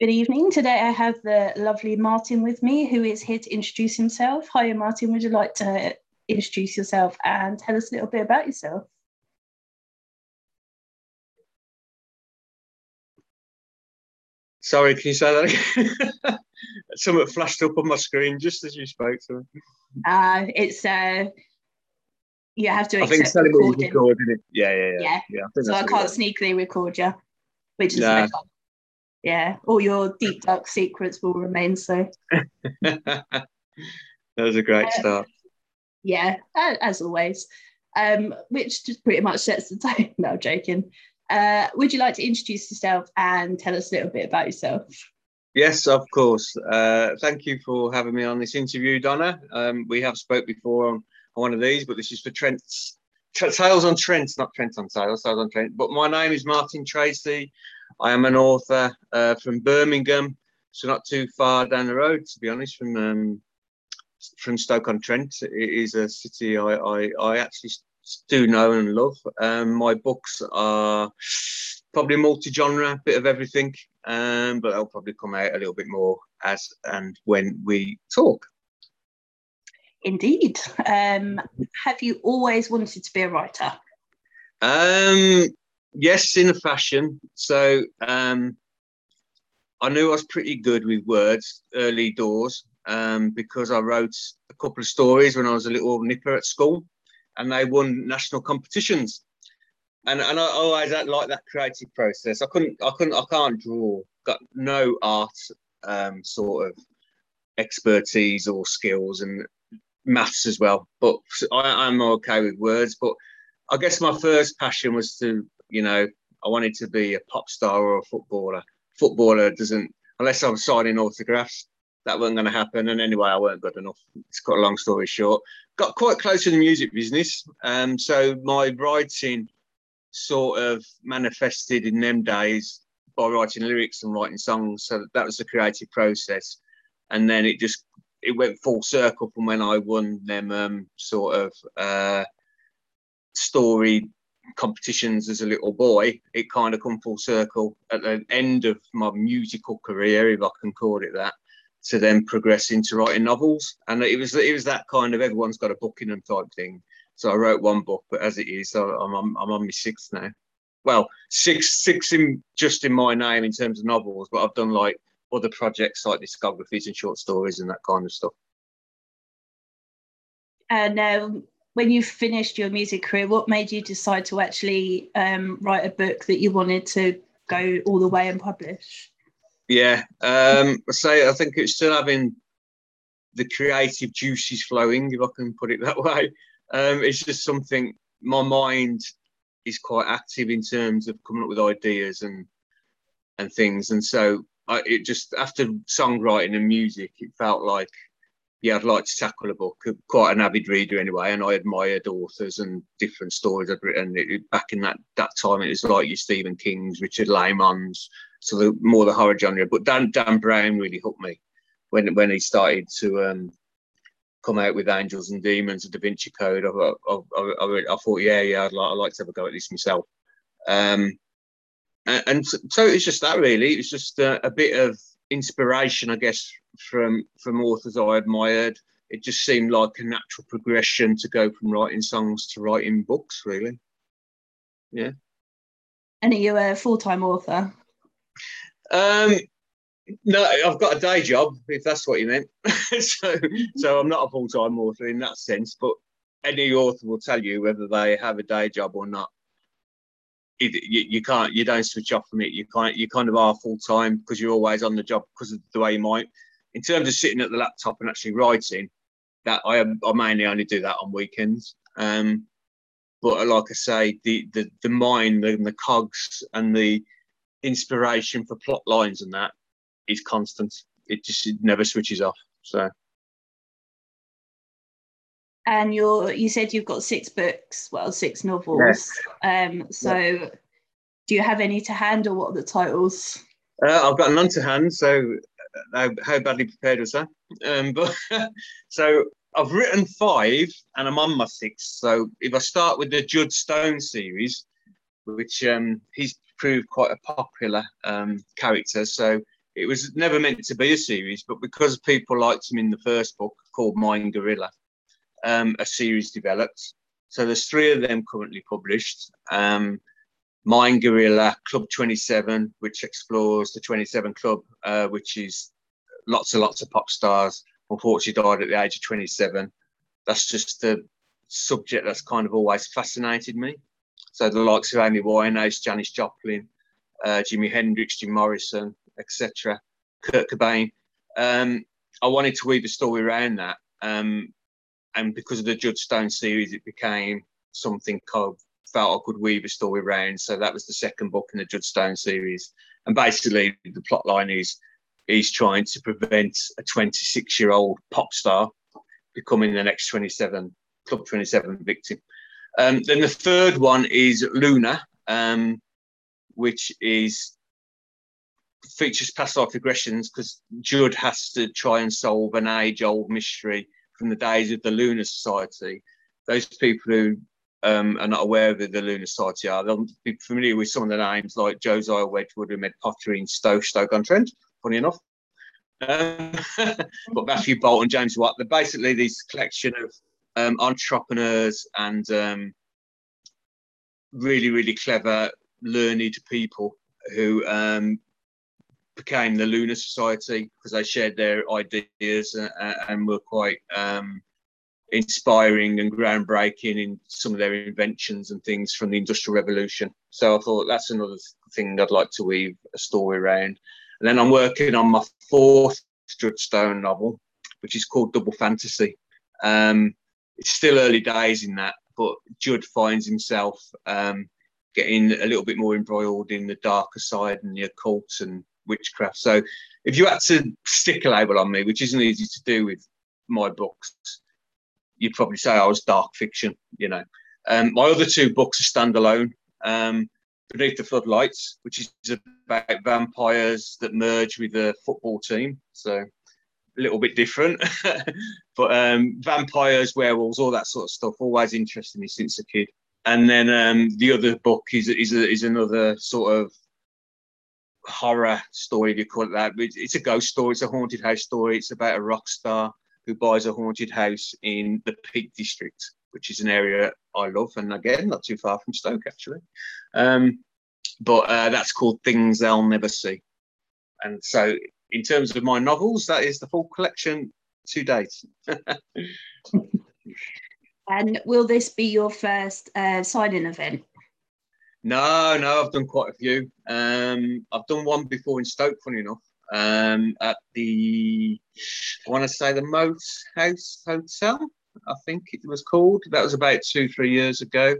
Good evening. Today I have the lovely Martin with me, who is here to introduce himself. Hi, Martin. Would you like to introduce yourself and tell us a little bit about yourself? Sorry, can you say that again? Something flashed up on my screen just as you spoke to me. Uh, it's uh, you have to. I think Sally was recording it. Yeah, yeah, yeah. Yeah. yeah I so I can't sneakily record you, which is no yeah, all your deep dark secrets will remain so. that was a great start. Yeah, as always. Um, which just pretty much sets the tone. No, joking. Uh, would you like to introduce yourself and tell us a little bit about yourself? Yes, of course. Uh, thank you for having me on this interview, Donna. Um, we have spoke before on, on, one of these, but this is for Trent's Tales on Trent, not Trent on Sales, Sales on Trent. But my name is Martin Tracey. I am an author uh, from Birmingham, so not too far down the road, to be honest, from um, from Stoke on Trent. It is a city I, I, I actually do know and love. Um, my books are probably multi-genre, bit of everything, um, but they'll probably come out a little bit more as and when we talk. Indeed. Um, have you always wanted to be a writer? Um, yes, in a fashion. So um, I knew I was pretty good with words early doors um, because I wrote a couple of stories when I was a little nipper at school, and they won national competitions. And, and I always like that creative process. I couldn't, I couldn't, I can't draw. Got no art um, sort of expertise or skills, and maths as well. But I, I'm okay with words. But I guess my first passion was to you know, I wanted to be a pop star or a footballer. Footballer doesn't, unless I'm signing autographs, that wasn't going to happen. And anyway, I weren't good enough. It's got a long story short. Got quite close to the music business. Um, so my writing sort of manifested in them days by writing lyrics and writing songs. So that was the creative process. And then it just it went full circle from when I won them um, sort of uh, story competitions as a little boy, it kind of come full circle at the end of my musical career, if I can call it that, to then progress into writing novels. And it was it was that kind of everyone's got a book in them type thing. So I wrote one book, but as it is, I'm on, I'm on my sixth now. Well, six six in just in my name in terms of novels, but I've done like other projects like discographies and short stories and that kind of stuff. And um, when you finished your music career, what made you decide to actually um, write a book that you wanted to go all the way and publish? Yeah, um, I say I think it's still having the creative juices flowing, if I can put it that way. Um, it's just something my mind is quite active in terms of coming up with ideas and and things, and so I, it just after songwriting and music, it felt like yeah, I'd like to tackle a book. Quite an avid reader anyway, and I admired authors and different stories I'd written. It, back in that that time, it was like your Stephen King's, Richard Laymon's, so the more the horror genre. But Dan Dan Brown really hooked me when when he started to um, come out with Angels and Demons, and Da Vinci Code. I, I, I, I thought, yeah, yeah, I'd like, I'd like to have a go at this myself. Um, and, and so it's just that really. It's just a, a bit of inspiration, I guess, from from authors I admired. It just seemed like a natural progression to go from writing songs to writing books, really. Yeah. And are you a full time author? Um, no, I've got a day job, if that's what you meant. so, so I'm not a full time author in that sense, but any author will tell you whether they have a day job or not it, you, you, can't you don't switch off from it. You can't you kind of are full time because you're always on the job because of the way you might. In terms of sitting at the laptop and actually writing that i, I mainly only do that on weekends. Um, but like i say the the, the mind and the cogs and the inspiration for plot lines and that is constant. It just it never switches off so and you're you said you've got six books well six novels yes. um so yeah. do you have any to hand or what are the titles uh, i've got none to hand so uh, how badly prepared was that um but so i've written five and i'm on my sixth so if i start with the judd stone series which um he's proved quite a popular um character so it was never meant to be a series, but because people liked him in the first book called Mind Guerrilla, um, a series developed. So there's three of them currently published. Um, Mind Guerrilla, Club 27, which explores the 27 Club, uh, which is lots and lots of pop stars. Unfortunately, died at the age of 27. That's just a subject that's kind of always fascinated me. So the likes of Amy Winehouse, Janis Joplin, uh, Jimi Hendrix, Jim Morrison, etc., Kurt Cobain. Um, I wanted to weave a story around that. Um, and because of the Judd Stone series, it became something I felt I could weave a story around. So that was the second book in the Judd Stone series. And basically, the plot line is he's trying to prevent a 26 year old pop star becoming the next 27 Club 27 victim. Um, then the third one is Luna, um, which is features past life regressions because Judd has to try and solve an age old mystery from the days of the Lunar Society. Those people who um, are not aware of the, the Lunar Society are, they'll be familiar with some of the names like Josiah Wedgwood, who made pottery in Stoke, Stoke on Trent, funny enough. Um, but Matthew Boulton, James Watt, they're basically this collection of um, entrepreneurs and um, really, really clever, learned people who um, became the Lunar Society because they shared their ideas and, and were quite um, inspiring and groundbreaking in some of their inventions and things from the Industrial Revolution. So I thought that's another thing I'd like to weave a story around. And then I'm working on my fourth Stone novel, which is called Double Fantasy. Um, it's still early days in that, but Judd finds himself um, getting a little bit more embroiled in the darker side and the occult and witchcraft. So if you had to stick a label on me, which isn't easy to do with my books, you'd probably say I was dark fiction, you know. Um, my other two books are standalone. Um, Beneath the Floodlights, which is about vampires that merge with a football team. So a little bit different. but um, vampires, werewolves, all that sort of stuff always interested me since a kid. And then um, the other book is is, is another sort of horror story, if you call it that. It's a ghost story. It's a haunted house story. It's about a rock star who buys a haunted house in the Peak District, which is an area I love, and again, not too far from Stoke, actually. Um, but uh, that's called Things They'll Never See. And so in terms of my novels, that is the full collection to date. and will this be your first uh, signing event? No, no, I've done quite a few. Um, I've done one before in Stoke, funny enough, um, at the, I want to say the Moat House Hotel, I think it was called. That was about two, three years ago.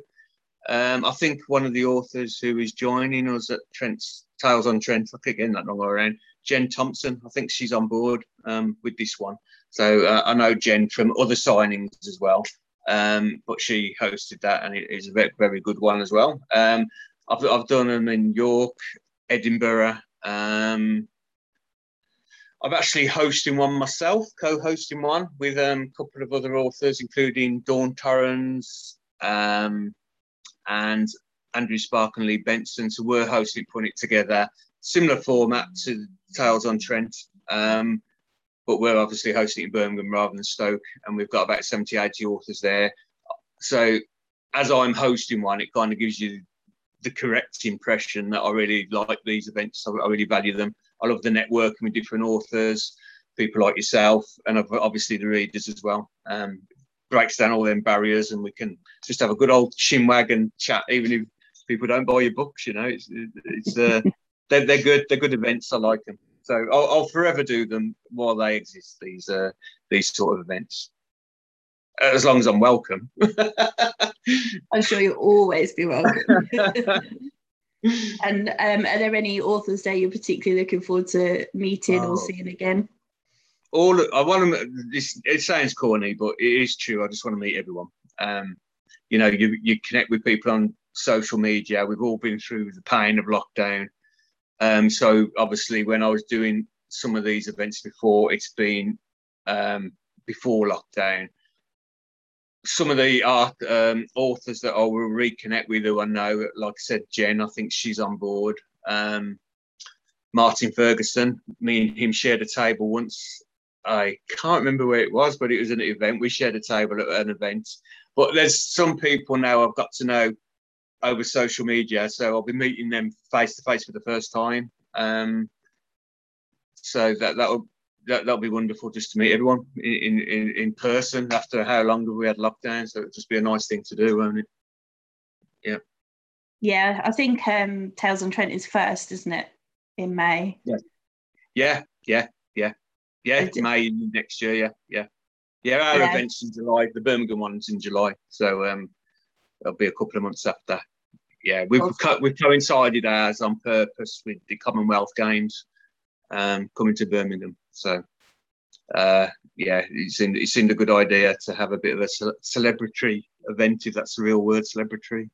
Um, I think one of the authors who is joining us at Trent's Tales on Trent, I keep getting that wrong around, Jen Thompson. I think she's on board um, with this one. So uh, I know Jen from other signings as well, um, but she hosted that and it is a very, very good one as well. Um, I've, I've done them in York, Edinburgh. Um, I'm actually hosting one myself, co-hosting one with um, a couple of other authors, including Dawn Torrens um, and Andrew Spark and Lee Benson. So we're hosting, putting it together similar format to Tales on Trent, um, but we're obviously hosting in Birmingham rather than Stoke, and we've got about 70, 80 authors there. So as I'm hosting one, it kind of gives you the correct impression that I really like these events. I, really value them. I love the networking with different authors, people like yourself, and obviously the readers as well. Um, breaks down all them barriers, and we can just have a good old chinwag and chat, even if people don't buy your books. You know, it's it's uh, they're, they're good. They're good events. I like them. So I'll, I'll forever do them while they exist. These uh, these sort of events, as long as I'm welcome. I'm sure you'll always be welcome. and um, are there any authors there you're particularly looking forward to meeting oh. or seeing again? All I want to. This it sounds corny, but it is true. I just want to meet everyone. Um, you know, you you connect with people on social media. We've all been through the pain of lockdown. Um, so obviously, when I was doing some of these events before, it's been um, before lockdown. Some of the art um, authors that I will reconnect with, who I know, like I said, Jen, I think she's on board. Um, Martin Ferguson. Me and him shared a table once. I can't remember where it was, but it was an event. We shared a table at an event. But there's some people now I've got to know over social media, so I'll be meeting them face to face for the first time. Um, so that that'll that, that'll be wonderful just to meet everyone in, in, in person after how long have we had lockdown. So it'll just be a nice thing to do, won't it? Yeah. Yeah, I think um, Tales and Trent is first, isn't it? In May. Yeah. Yeah, yeah, yeah. Yeah, May next year, yeah, yeah. Yeah, our yeah. event's in July, the Birmingham one's in July. So um it'll be a couple of months after. Yeah, we've co- we've coincided ours on purpose with the Commonwealth Games um, coming to Birmingham. So uh, yeah, it seemed it seemed a good idea to have a bit of a ce- celebratory event, if that's the real word, celebratory,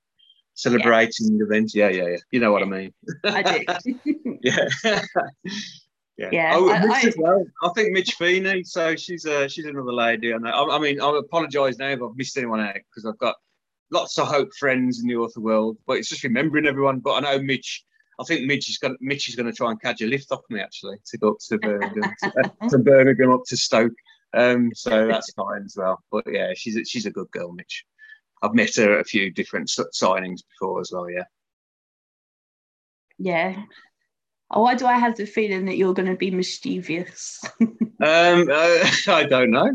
celebrating yeah. event. Yeah, yeah, yeah. You know what I mean. I do. yeah. yeah. Yeah. Oh, I, I, well. I think Mitch Feeney. So she's uh, she's another lady. I know. I, I mean, I apologise now if I've missed anyone out because I've got lots of hope friends in the author world, but it's just remembering everyone. But I know Mitch I think Mitch is going. Mitch is going to try and catch a lift off me actually to go up to Birmingham, to, to Birmingham up to Stoke. Um, so that's fine as well. But yeah, she's a, she's a good girl, Mitch. I've met her at a few different signings before as well. Yeah. Yeah. Why do I have the feeling that you're going to be mischievous? um, uh, I don't know.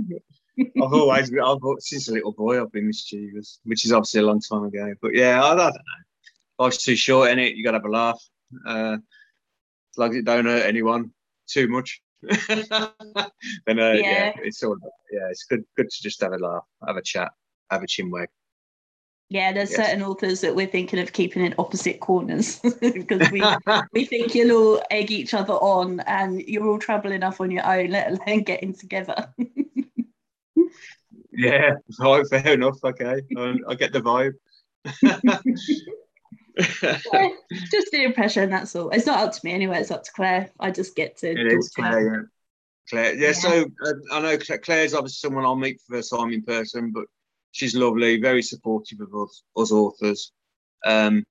I've always, I've since a little boy, I've been mischievous, which is obviously a long time ago. But yeah, I, I don't know life's too short in it. You got to have a laugh. Uh, as long as it don't hurt anyone too much. then uh, yeah. yeah. it's all yeah, it's good good to just have a laugh, have a chat, have a chinwag. Yeah, there's yes. certain authors that we're thinking of keeping in opposite corners because we we think you'll all egg each other on and you're all trouble enough on your own, let alone getting together. Yeah, right, fair enough. Okay, I, I get the vibe just the impression, that's all. It's not up to me anyway, it's up to Claire. I just get to. It is Claire, yeah. Claire, yeah, yeah. so uh, I know Claire's obviously someone I'll meet for the first time in person, but she's lovely, very supportive of us, us authors. Um,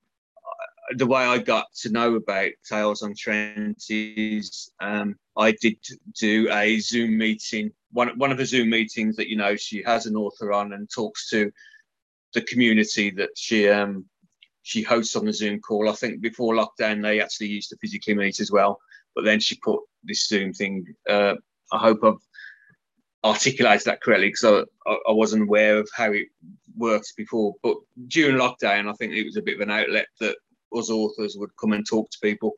the way I got to know about Tales on Trent is um, I did do a Zoom meeting, one, one of the Zoom meetings that, you know, she has an author on and talks to the community that she um, she hosts on the Zoom call. I think before lockdown they actually used to physically meet as well, but then she put this Zoom thing. Uh, I hope I've articulated that correctly because I, I wasn't aware of how it works before. But during lockdown, I think it was a bit of an outlet that us authors would come and talk to people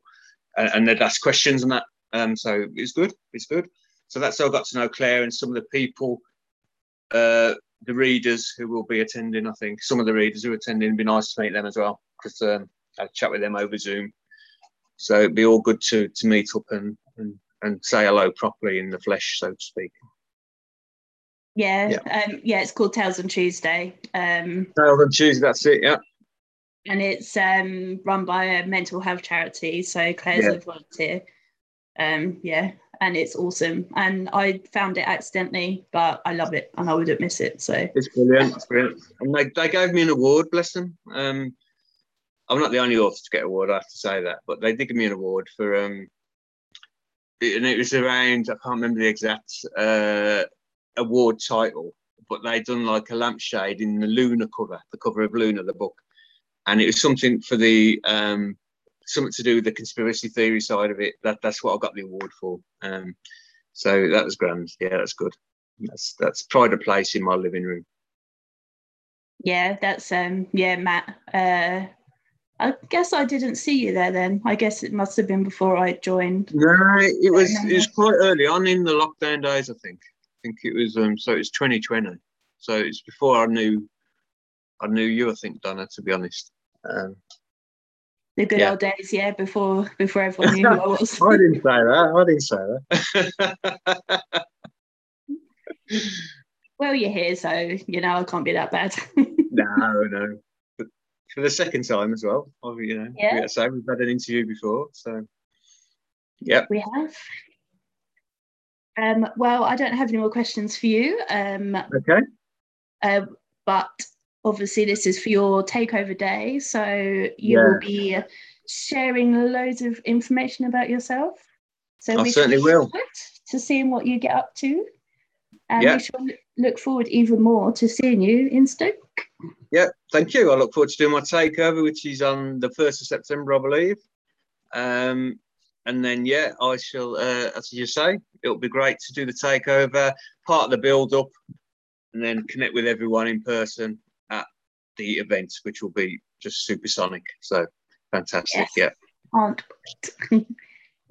and, and they'd ask questions and that. Um, so it's good. It's good. So that's how I got to know Claire and some of the people uh, the readers who will be attending. I think some of the readers who are attending, it'd be nice to meet them as well because um, I chat with them over Zoom. So it'd be all good to to meet up and and, and say hello properly in the flesh, so to speak. Yeah, yeah, um, yeah. It's called Tales on Tuesday. Um, Tales on Tuesday. That's it. Yeah. And it's um, run by a mental health charity. So Claire's yeah. a volunteer. Um, yeah, and it's awesome. And I found it accidentally, but I love it and I wouldn't miss it. So it's brilliant. It's brilliant. And they, they gave me an award, bless them. Um, I'm not the only author to get an award, I have to say that, but they did give me an award for um, and it was around I can't remember the exact uh, award title, but they'd done like a lampshade in the Luna cover, the cover of Luna, the book, and it was something for the um, something to do with the conspiracy theory side of it. That that's what I got the award for. Um, so that was grand. Yeah, that's good. That's that's pride of place in my living room. Yeah, that's um yeah, Matt. Uh I guess I didn't see you there then. I guess it must have been before I joined. No, it was it was quite early on in the lockdown days, I think. I think it was um so it was 2020. So it's before I knew I knew you, I think, Donna, to be honest. Um, the good yeah. old days, yeah, before before everyone knew who I was. I didn't say that. I didn't say that. well, you're here, so you know I can't be that bad. no, no. But for the second time as well. You know, yeah. So we've had an interview before, so yeah, we have. Um, well, I don't have any more questions for you. Um, okay. Uh, but obviously this is for your takeover day so you yeah. will be sharing loads of information about yourself. So I we certainly will. to seeing what you get up to. And Yeah. we shall look forward even more to seeing you in Stoke. Yeah, thank you. I look forward to doing my takeover, which is on the first of September, I believe. Um, and then yeah, I shall, uh, as you say, it'll be great to do the takeover, part of the build up, and then connect with everyone in person the event, which will be just supersonic. So fantastic. Aren't Yeah.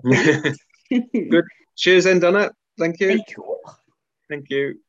Good. Cheers, then, Donna. Thank you. Thank you. Thank you.